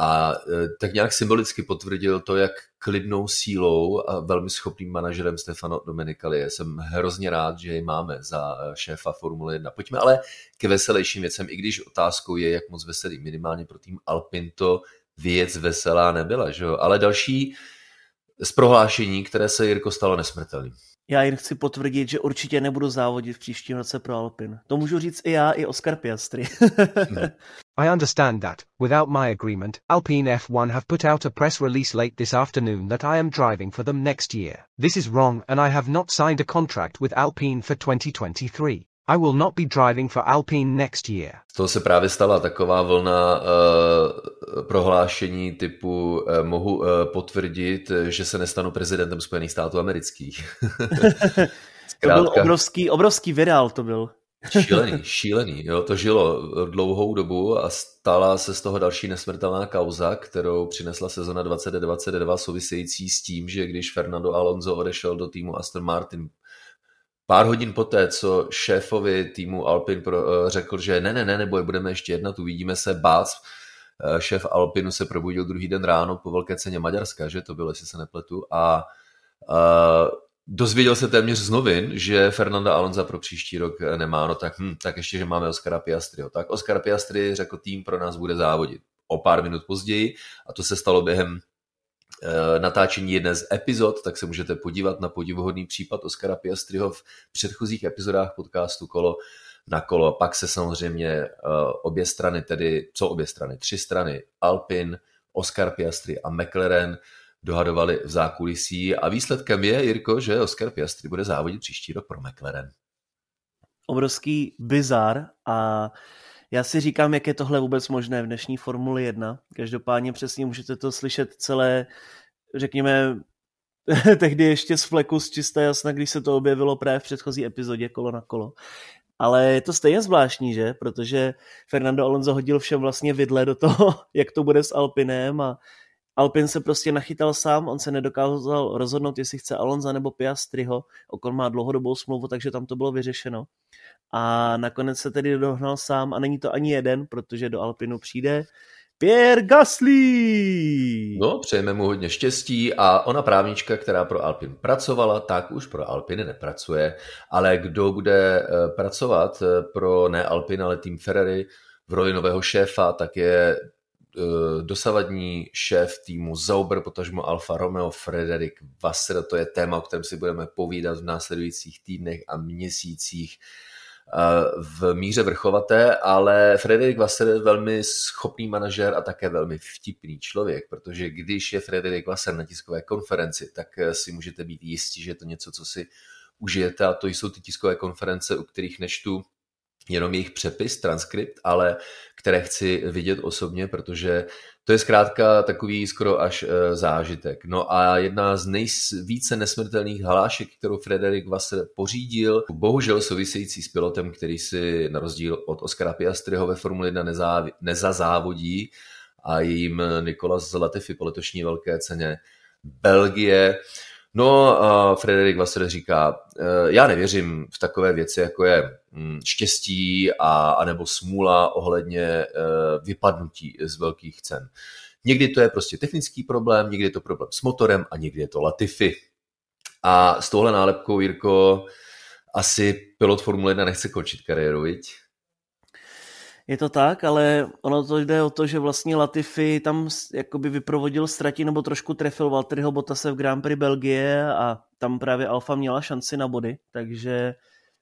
a e, tak nějak symbolicky potvrdil to, jak klidnou sílou a velmi schopným manažerem Stefano Domenicali je. Jsem hrozně rád, že jej máme za e, šéfa Formule 1. Pojďme ale ke veselějším věcem, i když otázkou je, jak moc veselý. Minimálně pro tým Alpin to věc veselá nebyla, že jo? Ale další z prohlášení, které se Jirko stalo nesmrtelným. Já jen chci potvrdit, že určitě nebudu závodit v příštím roce pro Alpin. To můžu říct i já, i Oscar Piastri. I understand that, without my agreement, Alpine F1 have put out a press release late this afternoon that I am driving for them next year. This is wrong and I have not signed a contract with Alpine for 2023. I will not be driving for Alpine next year. To se právě stala taková vlna uh, prohlášení typu uh, mohu uh, potvrdit, že se nestanu prezidentem Spojených států amerických. (laughs) to byl obrovský, obrovský virál to byl. Šílený, (laughs) šílený. Jo, to žilo dlouhou dobu a stala se z toho další nesmrtelná kauza, kterou přinesla sezona 2022 související s tím, že když Fernando Alonso odešel do týmu Aston Martin pár hodin poté, co šéfovi týmu Alpin pro, eh, řekl, že ne, ne, ne, neboj, budeme ještě jednat, uvidíme se, bác, eh, šéf Alpinu se probudil druhý den ráno po velké ceně Maďarska, že to bylo, jestli se nepletu, a uh, dozvěděl se téměř z novin, že Fernanda Alonso pro příští rok nemá, no tak, hm, tak ještě, že máme Oscara Piastriho. Tak Oscar Piastri řekl, tým pro nás bude závodit. O pár minut později, a to se stalo během natáčení jedné z epizod, tak se můžete podívat na podivuhodný případ Oscara Piastriho v předchozích epizodách podcastu Kolo na kolo. Pak se samozřejmě e, obě strany, tedy co obě strany, tři strany, Alpin, Oscar Piastri a McLaren dohadovali v zákulisí a výsledkem je, Jirko, že Oscar Piastri bude závodit příští rok pro McLaren. Obrovský bizar a já si říkám, jak je tohle vůbec možné v dnešní Formuli 1. Každopádně přesně můžete to slyšet celé, řekněme, (laughs) tehdy ještě z fleku z čisté jasna, když se to objevilo právě v předchozí epizodě kolo na kolo. Ale je to stejně zvláštní, že? Protože Fernando Alonso hodil všem vlastně vidle do toho, (laughs) jak to bude s Alpinem a Alpin se prostě nachytal sám, on se nedokázal rozhodnout, jestli chce Alonza nebo Piastriho. Okon má dlouhodobou smlouvu, takže tam to bylo vyřešeno. A nakonec se tedy dohnal sám a není to ani jeden, protože do Alpinu přijde Pierre Gasly! No, přejeme mu hodně štěstí a ona právnička, která pro Alpin pracovala, tak už pro Alpiny nepracuje, ale kdo bude eh, pracovat eh, pro ne Alpin, ale tým Ferrari v roli nového šéfa, tak je Eh, dosavadní šéf týmu Zauber, potažmo Alfa Romeo, Frederik Vasser. To je téma, o kterém si budeme povídat v následujících týdnech a měsících v míře vrchovaté, ale Frederik Vasser je velmi schopný manažer a také velmi vtipný člověk, protože když je Frederik Vasser na tiskové konferenci, tak eh, si můžete být jistí, že je to něco, co si užijete a to jsou ty tiskové konference, u kterých nečtu jenom jejich přepis, transkript, ale které chci vidět osobně, protože to je zkrátka takový skoro až e, zážitek. No a jedna z nejvíce nesmrtelných hlášek, kterou Frederik Vasser pořídil, bohužel související s pilotem, který si na rozdíl od Oscara Piastriho ve Formule 1 nezáv- nezazávodí a jím Nikolas Latifi po letošní velké ceně Belgie. No a Frederik Vasser říká, e, já nevěřím v takové věci, jako je mm, štěstí a, anebo smůla ohledně e, vypadnutí z velkých cen. Někdy to je prostě technický problém, někdy je to problém s motorem a někdy je to Latifi. A s touhle nálepkou, Jirko, asi pilot Formule 1 nechce končit kariéru, viď? Je to tak, ale ono to jde o to, že vlastně Latifi tam jakoby vyprovodil ztratí nebo trošku trefil Valtteriho Bottase v Grand Prix Belgie a tam právě Alfa měla šanci na body, takže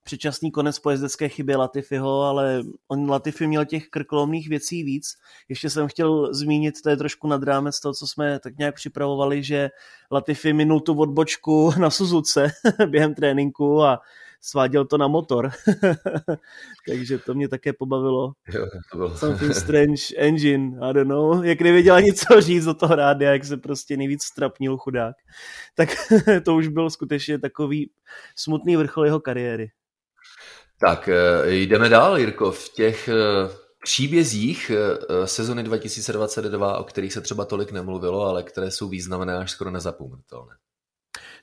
předčasný konec po jezdecké chybě Latifiho, ale on Latifi měl těch krkolomných věcí víc. Ještě jsem chtěl zmínit, to je trošku nad rámec toho, co jsme tak nějak připravovali, že Latifi minul tu odbočku (laughs) na Suzuce (laughs) během tréninku a sváděl to na motor. (laughs) Takže to mě také pobavilo. Jo, to bylo. Something strange engine, I don't know. Jak nevěděl ani co říct do toho rádia, jak se prostě nejvíc strapnil chudák. Tak (laughs) to už byl skutečně takový smutný vrchol jeho kariéry. Tak eh, jdeme dál, Jirko. V těch eh, příbězích eh, sezony 2022, o kterých se třeba tolik nemluvilo, ale které jsou významné až skoro nezapomenutelné.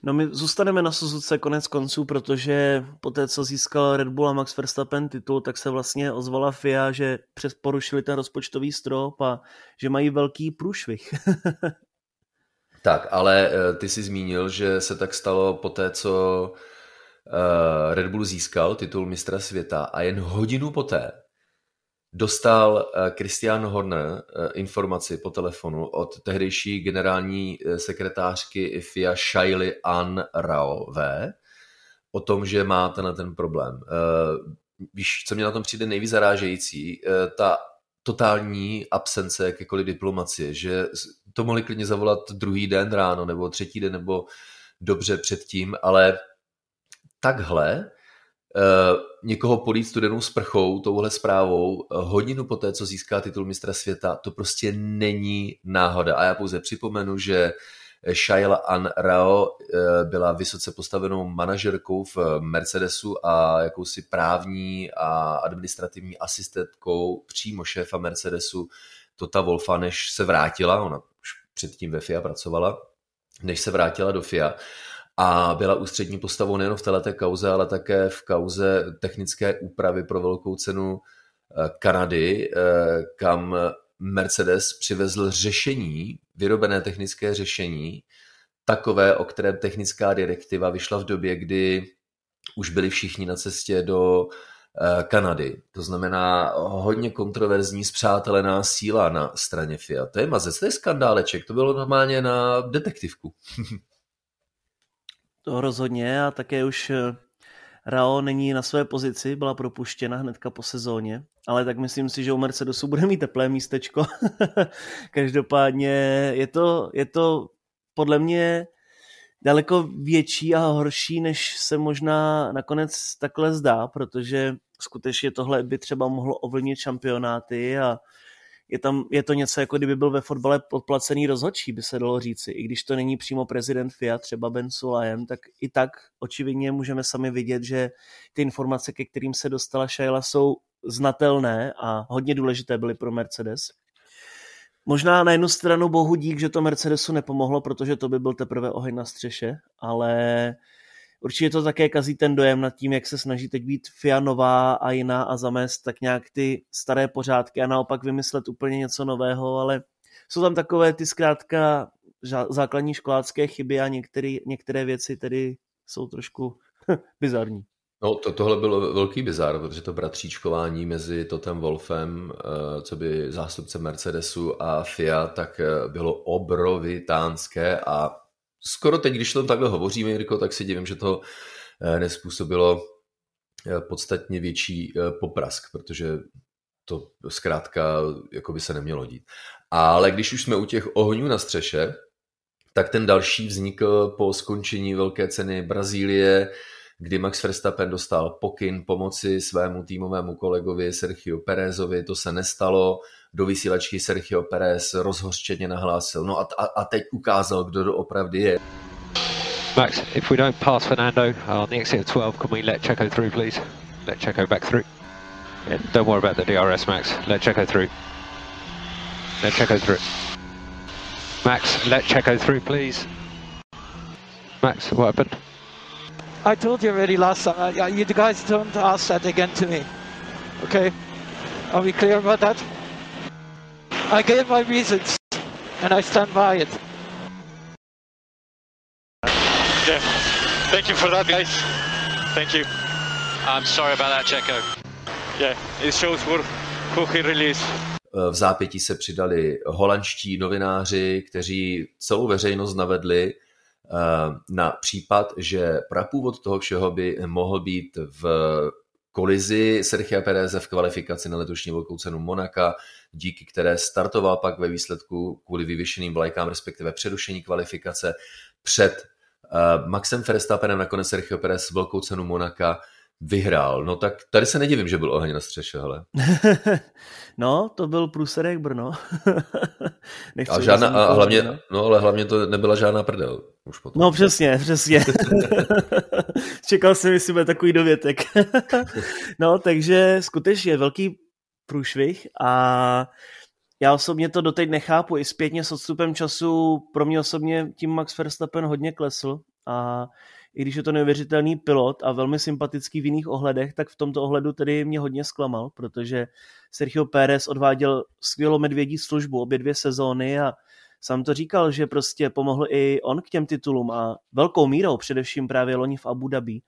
No my zůstaneme na Suzuce konec konců, protože po té, co získal Red Bull a Max Verstappen titul, tak se vlastně ozvala FIA, že přes porušili ten rozpočtový strop a že mají velký průšvih. (laughs) tak, ale eh, ty jsi zmínil, že se tak stalo po té, co eh, Red Bull získal titul mistra světa a jen hodinu poté dostal eh, Christian Horner eh, informaci po telefonu od tehdejší generální eh, sekretářky FIA Shaily Ann Raové o tom, že má tenhle ten problém. Víš, co mě na tom přijde nejvíc zarážející? Ta totální absence jakékoliv diplomacie, že to mohli klidně zavolat druhý den ráno nebo třetí den nebo dobře předtím, ale takhle někoho polít studenou sprchou touhle zprávou uh, hodinu poté, co získá titul mistra světa, to prostě není náhoda. A já pouze připomenu, že Shaila An Rao eh, byla vysoce postavenou manažerkou v Mercedesu a jakousi právní a administrativní asistentkou přímo šéfa Mercedesu Tota Wolfa, než se vrátila, ona už předtím ve FIA pracovala, než se vrátila do FIA a byla ústřední postavou nejen v této kauze, ale také v kauze technické úpravy pro velkou cenu eh, Kanady, eh, kam Mercedes přivezl řešení, vyrobené technické řešení, takové, o kterém technická direktiva vyšla v době, kdy už byli všichni na cestě do eh, Kanady. To znamená hodně kontroverzní zpřátelená síla na straně Fiat. To je mazec, to je skandáleček, to bylo normálně na detektivku. (laughs) to rozhodně a také už eh, Rao není na své pozici, byla propuštěna hnedka po sezóně, ale tak myslím si, že u Mercedesu bude mít teplé místečko. (laughs) Každopádně je to, je to podle mě daleko větší a horší, než se možná nakonec takhle zdá, protože skutečně tohle by třeba mohlo ovlivnit šampionáty a je, tam, je to něco, jako kdyby byl ve fotbale podplacený rozhodčí, by se dalo říci. I když to není přímo prezident FIA, třeba Ben Sulajem, tak i tak očividně můžeme sami vidět, že ty informace, ke kterým se dostala Shaila, jsou znatelné a hodně důležité byly pro Mercedes. Možná na jednu stranu bohu dík, že to Mercedesu nepomohlo, protože to by byl teprve oheň na střeše, ale určitě to také kazí ten dojem nad tím, jak se snaží teď být FIA nová a jiná a zamést tak nějak ty staré pořádky a naopak vymyslet úplně něco nového, ale jsou tam takové ty zkrátka základní školácké chyby a některé, některé věci tedy jsou trošku (laughs) bizarní. No, to, tohle bylo velký bizar, protože to bratříčkování mezi Totem Wolfem, eh, co by zástupce Mercedesu a FIA, tak eh, bylo obrovitánské a skoro teď, když to takhle hovoříme, Jirko, tak si divím, že to eh, nespůsobilo podstatně větší poprask, protože to zkrátka jako by se nemělo dít. Ale když už jsme u těch ohňů na střeše, tak ten další vznikl po skončení velké ceny Brazílie, kdy Max Verstappen dostal pokyn pomoci svému týmovému kolegovi Sergio Perezovi, to se nestalo, do vysílačky Sergio Perez rozhořčeně nahlásil, no a, a, a teď ukázal, kdo to opravdu je. Max, if we don't pass Fernando on the exit of 12, can we let Checo through, please? Let Checo back through. Yeah, don't worry about the DRS, Max. Let Checo through. Let Checo through. Max, let Checo through, please. Max, what happened? I told you already last time. Uh, you guys don't ask that again to me. Okay? Are we clear about that? I gave my reasons, and I stand by it. Yeah. Thank you for that, guys. Thank you. I'm sorry about that, Checo. Yeah, it shows who, who he really is. V zápětí se přidali holandští novináři, kteří celou veřejnost navedli Eh, na případ, že prapůvod toho všeho by mohl být v kolizi Sergio Pereze v kvalifikaci na letošní velkou cenu Monaka, díky které startoval pak ve výsledku kvůli vyvěšeným vlajkám, respektive přerušení kvalifikace před uh, Maxem Verstappenem, nakonec Sergio Perez velkou cenu Monaka vyhrál. No tak tady se nedivím, že byl oheň na střeše, hele. (laughs) no, to byl průserek Brno. (laughs) a, žádná, a hlavně, no ale hlavně to nebyla žádná prdel. Už potom. No přesně, přesně. (laughs) Čekal jsem, jestli bude takový dovětek. no, takže skutečně velký průšvih a já osobně to doteď nechápu. I zpětně s odstupem času pro mě osobně tím Max Verstappen hodně klesl a i když je to neuvěřitelný pilot a velmi sympatický v jiných ohledech, tak v tomto ohledu tedy mě hodně zklamal, protože Sergio Pérez odváděl skvělou medvědí službu obě dvě sezóny a sám to říkal, že prostě pomohl i on k těm titulům a velkou mírou, především právě loni v Abu Dhabi.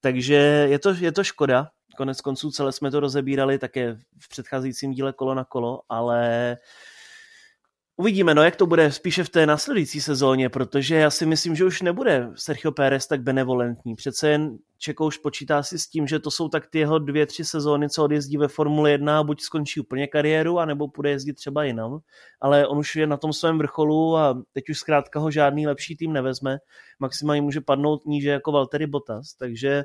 Takže je to, je to škoda, konec konců celé jsme to rozebírali také v předcházejícím díle kolo na kolo, ale Uvidíme, no jak to bude spíše v té následující sezóně, protože já si myslím, že už nebude Sergio Pérez tak benevolentní. Přece jen Čeko už počítá si s tím, že to jsou tak ty jeho dvě, tři sezóny, co odjezdí ve Formule 1 a buď skončí úplně kariéru, anebo bude jezdit třeba jinam. Ale on už je na tom svém vrcholu a teď už zkrátka ho žádný lepší tým nevezme. Maximálně může padnout níže jako Valtteri Bottas, takže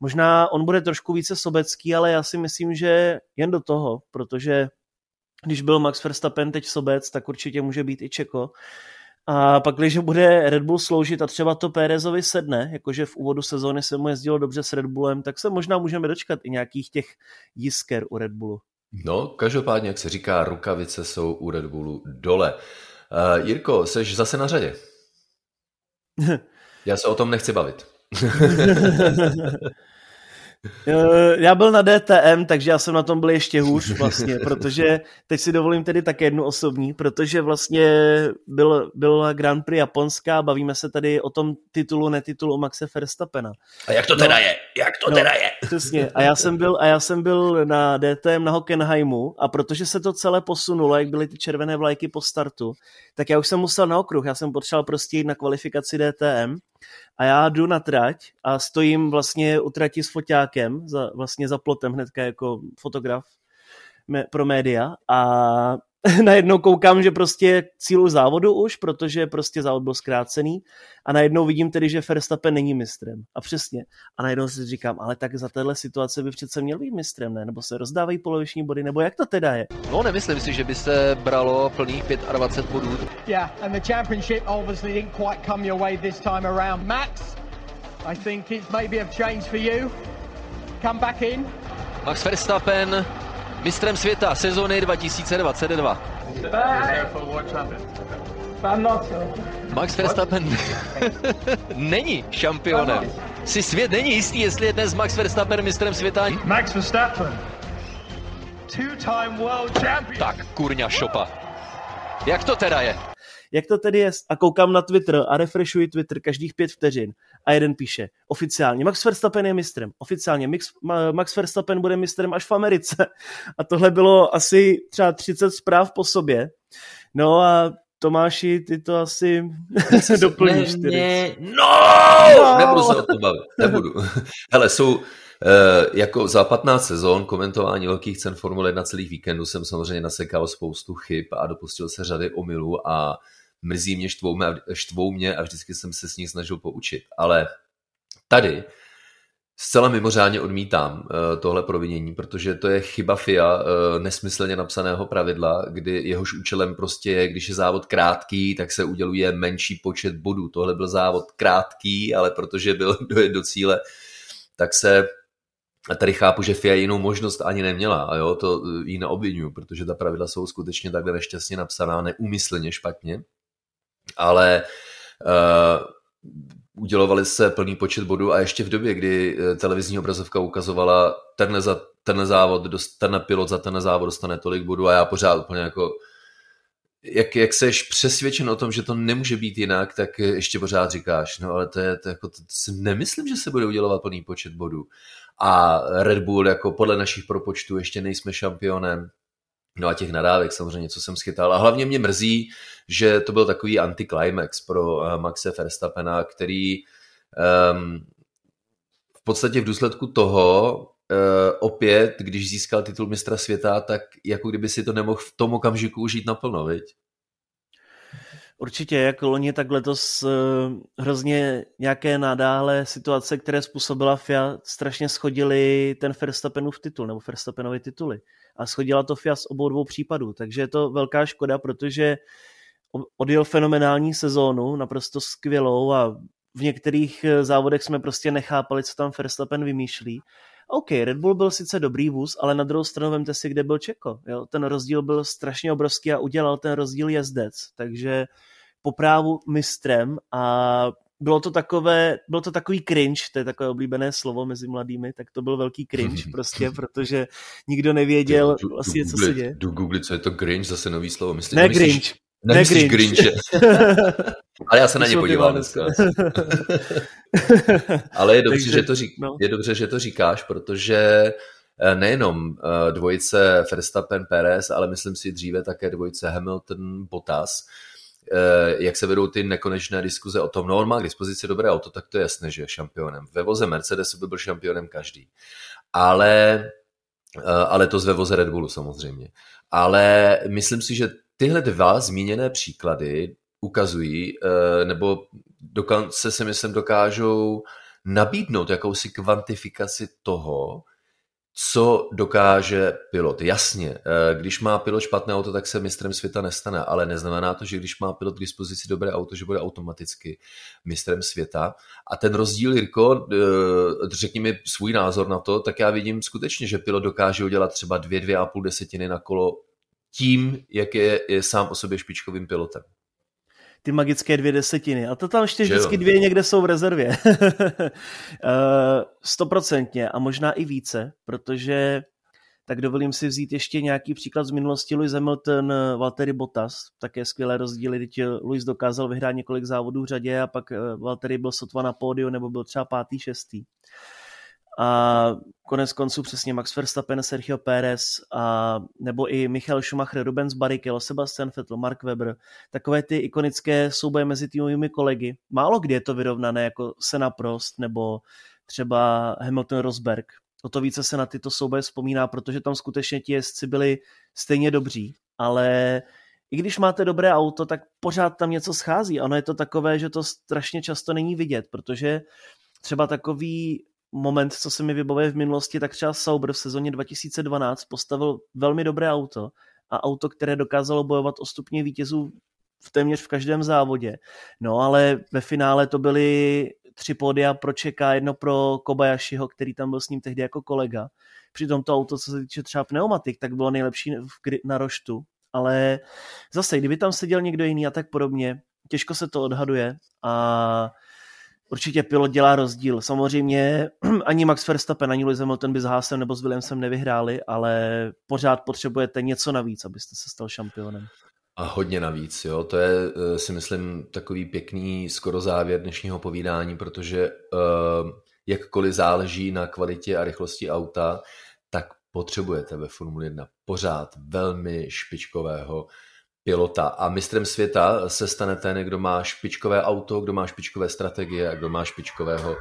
možná on bude trošku více sobecký, ale já si myslím, že jen do toho, protože když byl Max Verstappen teď sobec, tak určitě může být i Čeko. A pak, když bude Red Bull sloužit a třeba to Pérezovi sedne, jakože v úvodu sezóny se mu jezdilo dobře s Red Bullem, tak se možná můžeme dočkat i nějakých těch jisker u Red Bullu. No, každopádně, jak se říká, rukavice jsou u Red Bullu dole. Uh, Jirko, jsi zase na řadě. (laughs) Já se o tom nechci bavit. (laughs) Eh, já byl na DTM, takže já jsem na tom byl ještě hůř vlastně, (laughs) protože teď si dovolím tedy také jednu osobní, protože vlastně byl, byl Grand Prix Japonská, bavíme se tady o tom titulu, netitulu Maxe Verstappena. A jak to teda no, je? Jak to no, teda je? Přesně. A já jsem byl, a já jsem byl na DTM na Hockenheimu a protože se to celé posunulo, jak byly ty červené vlajky po startu, tak já už jsem musel na okruh, já jsem potřeboval prostě jít na kvalifikaci DTM a já jdu na trať a stojím vlastně u trati s foťákem, za, vlastně za plotem hnedka jako fotograf pro média. A (laughs) najednou koukám, že prostě cílu závodu už, protože prostě závod byl zkrácený a najednou vidím tedy, že Verstappen není mistrem. A přesně. A najednou si říkám, ale tak za téhle situace by přece měl být mistrem, ne? Nebo se rozdávají poloviční body, nebo jak to teda je? No, nemyslím si, že by se bralo plných 25 bodů. Yeah, and the championship obviously didn't quite come your way this time around. Max, I think it's maybe a change for you. Come back in. Max Verstappen mistrem světa sezóny 2022. Max Verstappen (laughs) není šampionem. Si svět není jistý, jestli je dnes Max Verstappen mistrem světa. Max Verstappen. Two-time world champion. Tak, kurňa šopa. Jak to teda je? Jak to tedy je? A koukám na Twitter a refreshuji Twitter každých pět vteřin a jeden píše, oficiálně Max Verstappen je mistrem, oficiálně Max, Max Verstappen bude mistrem až v Americe. (laughs) A tohle bylo asi třeba 30 zpráv po sobě. No a Tomáši, ty to asi (laughs) doplníš. Ne, ne, no! no! Nebudu se o to bavit, nebudu. (laughs) Hele, jsou, E, jako za 15 sezon komentování velkých cen Formule 1 celých víkendů jsem samozřejmě nasekal spoustu chyb a dopustil se řady omylů a mrzí mě, štvou mě, štvou mě a vždycky jsem se s ní snažil poučit. Ale tady zcela mimořádně odmítám uh, tohle provinění, protože to je chyba FIA uh, nesmyslně napsaného pravidla, kdy jehož účelem prostě je, když je závod krátký, tak se uděluje menší počet bodů. Tohle byl závod krátký, ale protože byl (laughs) dojet do cíle, tak se a tady chápu, že FIA jinou možnost ani neměla a jo, to eh, ji neobvinuju, protože ta pravidla jsou skutečně takhle nešťastně napsaná, neumyslně špatně ale uh, udělovali se plný počet bodů a ještě v době, kdy eh, televizní obrazovka ukazovala tenhle, za, tenhle závod, tenhle pilot za tenhle závod dostane tolik bodů a já pořád úplně jako jak, jak seš přesvědčen o tom, že to nemůže být jinak, tak ještě pořád říkáš, no ale to je, to, jako, to, to si nemyslím, že se bude udělovat plný počet bodů. A Red Bull, jako podle našich propočtů, ještě nejsme šampionem, No a těch nadávek samozřejmě, co jsem schytal. A hlavně mě mrzí, že to byl takový anticlimax pro eh, Maxe Verstappena, který um, v podstatě v důsledku toho uh, opět, když získal titul mistra světa, tak jako kdyby si to nemohl v tom okamžiku užít naplno, viď? Určitě, jako loni, tak letos uh, hrozně nějaké nadále situace, které způsobila FIA, strašně schodili ten Verstappenův titul, nebo Verstappenovy tituly a schodila to FIA z obou dvou případů, takže je to velká škoda, protože odjel fenomenální sezónu, naprosto skvělou a v některých eh, závodech jsme prostě nechápali, co tam Verstappen vymýšlí. OK, Red Bull byl sice dobrý vůz, ale na druhou stranu vemte si, kde byl Čeko. Jo? Ten rozdíl byl strašně obrovský a udělal ten rozdíl jezdec. Takže po právu mistrem a bylo to takové, bylo to takový cringe, to je takové oblíbené slovo mezi mladými, tak to byl velký cringe (laughs) prostě, protože nikdo nevěděl vlastně, co se děje. Jdu googlit, co je to cringe, zase nový slovo. Myslím, ne cringe. Ne cringe. cringe. (laughs) Ale já se na ně podívám dneska. Ale je dobře, že to řík, no. je dobře, že to říkáš, protože eh, nejenom eh, dvojice Verstappen Perez, ale myslím si dříve také dvojice Hamilton Bottas, jak se vedou ty nekonečné diskuze o tom, no on má k dispozici dobré auto, tak to je jasné, že je šampionem. Ve voze Mercedesu by byl šampionem každý. Ale, eh, ale to z ve voze Red Bullu samozřejmě. Ale myslím si, že tyhle dva zmíněné příklady ukazují, eh, nebo dokonce si myslím dokážou nabídnout jakousi kvantifikaci toho, co dokáže pilot. Jasně, eh, když má pilot špatné auto, tak se mistrem světa nestane, ale neznamená to, že když má pilot k dispozici dobré auto, že bude automaticky mistrem světa. A ten rozdíl, Jirko, eh, řekni mi svůj názor na to, tak já vidím skutečně, že pilot dokáže udělat třeba dvě, dvě a půl desetiny na kolo tím, jak je, je sám o sobě špičkovým pilotem ty magické dvě desetiny. A to tam ještě vždycky dvě někde jsou v rezervě. (laughs) Eh, stoprocentně a možná i více, protože tak dovolím si vzít ještě nějaký příklad z minulosti. Lewis Hamilton, Valtteri Bottas, také skvělé rozdíly, teď Lewis dokázal vyhrát několik závodů v řadě a pak eh, Valtteri byl sotva na pódiu nebo byl třeba pátý, šestý. A konec konců přesně Max Verstappen, Sergio Pérez a nebo i Michael Schumacher, Rubens Barrichello, Sebastian Vettel, Mark Webber, takové ty ikonické souboje mezi týmovými kolegy. Málo kdy je to vyrovnané jako Senna Prost nebo třeba Hamilton Rosberg. O to více se na tyto souboje vzpomíná, protože tam skutečně ti jezdci byli stejně dobří, ale i když máte dobré auto, tak pořád tam něco schází. Ono je to takové, že to strašně často není vidět, protože třeba takový moment, co se mi vybavuje v minulosti, tak třeba Sauber v sezóně 2012 postavil velmi dobré auto a auto, které dokázalo bojovat o stupně vítězů v téměř v každém závodě. No ale ve finále to byly tři pódia pro Čeka, jedno pro Kobayashiho, který tam byl s ním tehdy jako kolega. Přitom to auto, co se týče třeba pneumatik, tak bylo nejlepší na roštu, ale zase, kdyby tam seděl někdo jiný a tak podobně, těžko se to odhaduje a určitě pilot dělá rozdíl. Samozřejmě (clears throat) ani Max Verstappen, ani Lewis Hamilton by s Haasem nebo s Williamsem nevyhráli, ale pořád potřebujete něco navíc, abyste se stal šampionem. A hodně navíc, jo. To je, eh, si myslím, takový pěkný skoro závěr dnešního povídání, protože uh, jakkoliv záleží na kvalitě a rychlosti auta, tak potřebujete ve Formuli 1 pořád velmi špičkového pilota a mistrem světa se stane ten, kdo má špičkové auto, kdo má špičkové strategie a kdo má špičkového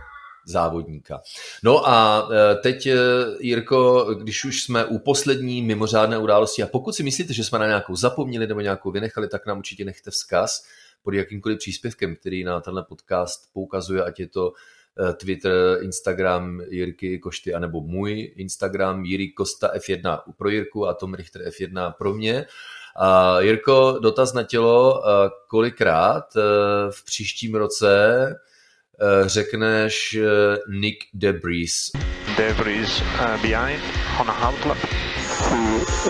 závodníka. No a e, teď, e, Jirko, když už jsme u poslední mimořádné události a pokud si myslíte, že jsme na nějakou zapomněli nebo nějakou vynechali, tak nám určitě nechte vzkaz pod jakýmkoliv příspěvkem, který na tenhle podcast poukazuje, ať je to e, Twitter, Instagram Jirky Košty, anebo můj Instagram Jiří Kosta F1 pro Jirku a Tom Richter F1 pro mě. A Jirko, dotaz na tělo, kolikrát e, v příštím roce e, řekneš e, Nick Debris? Debris uh, behind on a half lap.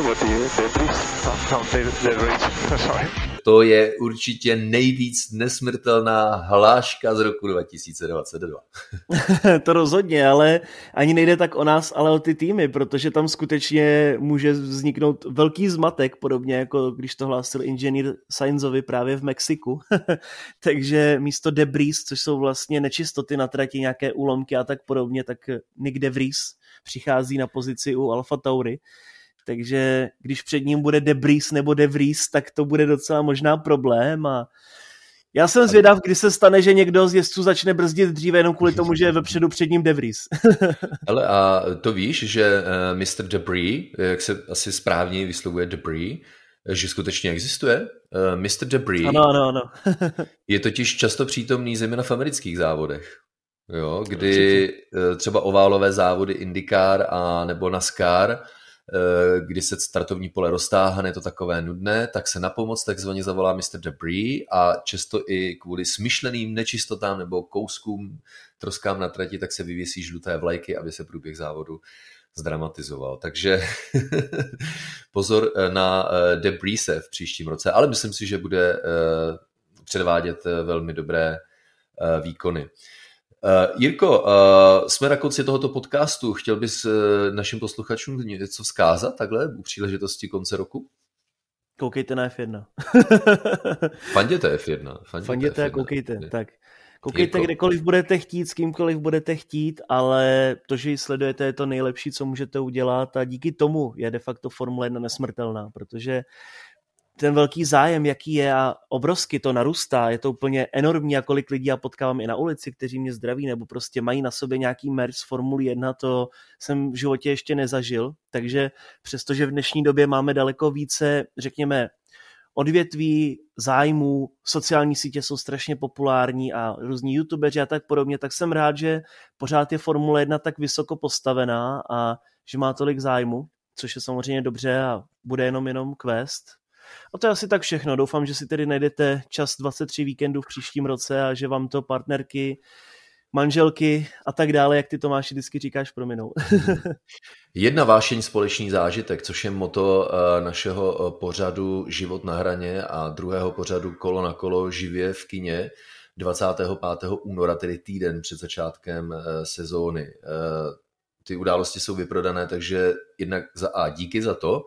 What is Debris? No, Debris, (laughs) sorry to je určitě nejvíc nesmrtelná hláška z roku 2022. (laughs) to rozhodně, ale ani nejde tak o nás, ale o ty týmy, protože tam skutečně může vzniknout velký zmatek, podobně jako když to hlásil inženýr Sainzovi právě v Mexiku. (laughs) Takže místo debris, což jsou vlastně nečistoty na trati, nějaké úlomky a tak podobně, tak Nick DeVries přichází na pozici u Alfa Tauri takže když před ním bude Debris nebo Devries, tak to bude docela možná problém a já jsem zvědav, kdy se stane, že někdo z jezdců začne brzdit dříve jenom kvůli (laughs) tomu, že je vepředu před ním Devries. (laughs) Ale a to víš, že eh, Mr. Debris, jak se asi správně vyslovuje Debris, že skutečně existuje. Eh, Mr. Debris ano, ano, ano. (laughs) je totiž často přítomný zejména v amerických závodech. Jo, kdy třeba oválové závody IndyCar a nebo NASCAR Eh, kdy se startovní pole roztáhne, je to takové nudné, tak se na pomoc takzvaně zavolá Mr. Debris a často i kvůli smyšleným nečistotám nebo kouskům, troskám na trati, tak se vyvěsí žluté vlajky, aby se průběh závodu zdramatizoval. Takže (laughs) pozor eh, na eh, Debrise v příštím roce, ale myslím si, že bude předvádět velmi dobré výkony. Uh, Jirko, uh, jsme na konci tohoto podcastu. Chtěl bys uh, našim posluchačům něco vzkázat takhle u příležitosti konce roku? Koukejte na F1. (laughs) Fanděte F1. Fanděte, Fanděte F1. a koukejte. Tak. Koukejte Jirko. kdekoliv budete chtít, s kýmkoliv budete chtít, ale to, že ji sledujete, je to nejlepší, co můžete udělat a díky tomu je de facto Formule 1 nesmrtelná, protože ten velký zájem, jaký je a obrovsky to narůstá, je to úplně enormní a kolik lidí já potkávám i na ulici, kteří mě zdraví nebo prostě mají na sobě nějaký merch z Formuli 1, to jsem v životě ještě nezažil, takže přestože v dnešní době máme daleko více, řekněme, odvětví, zájmů, sociální sítě jsou strašně populární a různí youtubeři a tak podobně, tak jsem rád, že pořád je Formule 1 tak vysoko postavená a že má tolik zájmu, což je samozřejmě dobře a bude jenom jenom quest. A to je asi tak všechno. Doufám, že si tedy najdete čas 23 víkendů v příštím roce a že vám to partnerky, manželky a tak dále, jak ty Tomáši vždycky říkáš, prominou. (laughs) Jedna vášeň společný zážitek, což je moto eh, našeho eh, pořadu Život na hraně a druhého pořadu Kolo na kolo živě v kině 25. února, tedy týden před začátkem eh, sezóny. Ty události jsou vyprodané, takže jednak za A díky za to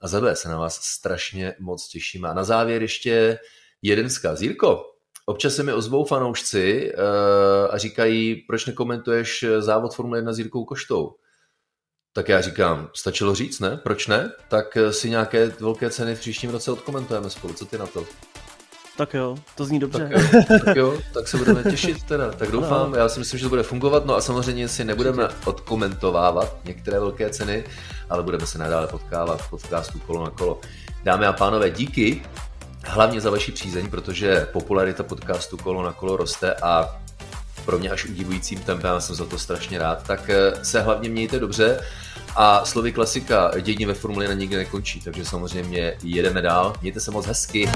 a za se na vás strašně moc těšíme. A na závěr ještě jeden vzkaz. Jirko, občas se mi ozvou fanoušci a říkají, proč nekomentuješ závod Formule 1 s Jirkou Koštou. Tak já říkám, stačilo říct, ne? Proč ne? Tak eh, si nějaké velké ceny v příštím roce odkomentujeme spolu. Co ty na to? Tak jo, to zní dobře. Tak jo, tak, jo, tak se budeme těšit teda. Tak doufám, no. já si myslím, že to bude fungovat. No a samozřejmě si nebudeme odkomentovávat některé velké ceny, ale budeme se nadále potkávat v podcastu Kolo na kolo. Dámy a pánové, díky hlavně za vaši přízeň, protože popularita podcastu Kolo na kolo roste a pro mě až udivujícím tempem, já jsem za to strašně rád, tak eh, se hlavně mějte dobře a slovy klasika, dění ve Formuli na nikdy nekončí, takže samozřejmě jedeme dál, mějte se moc hezky.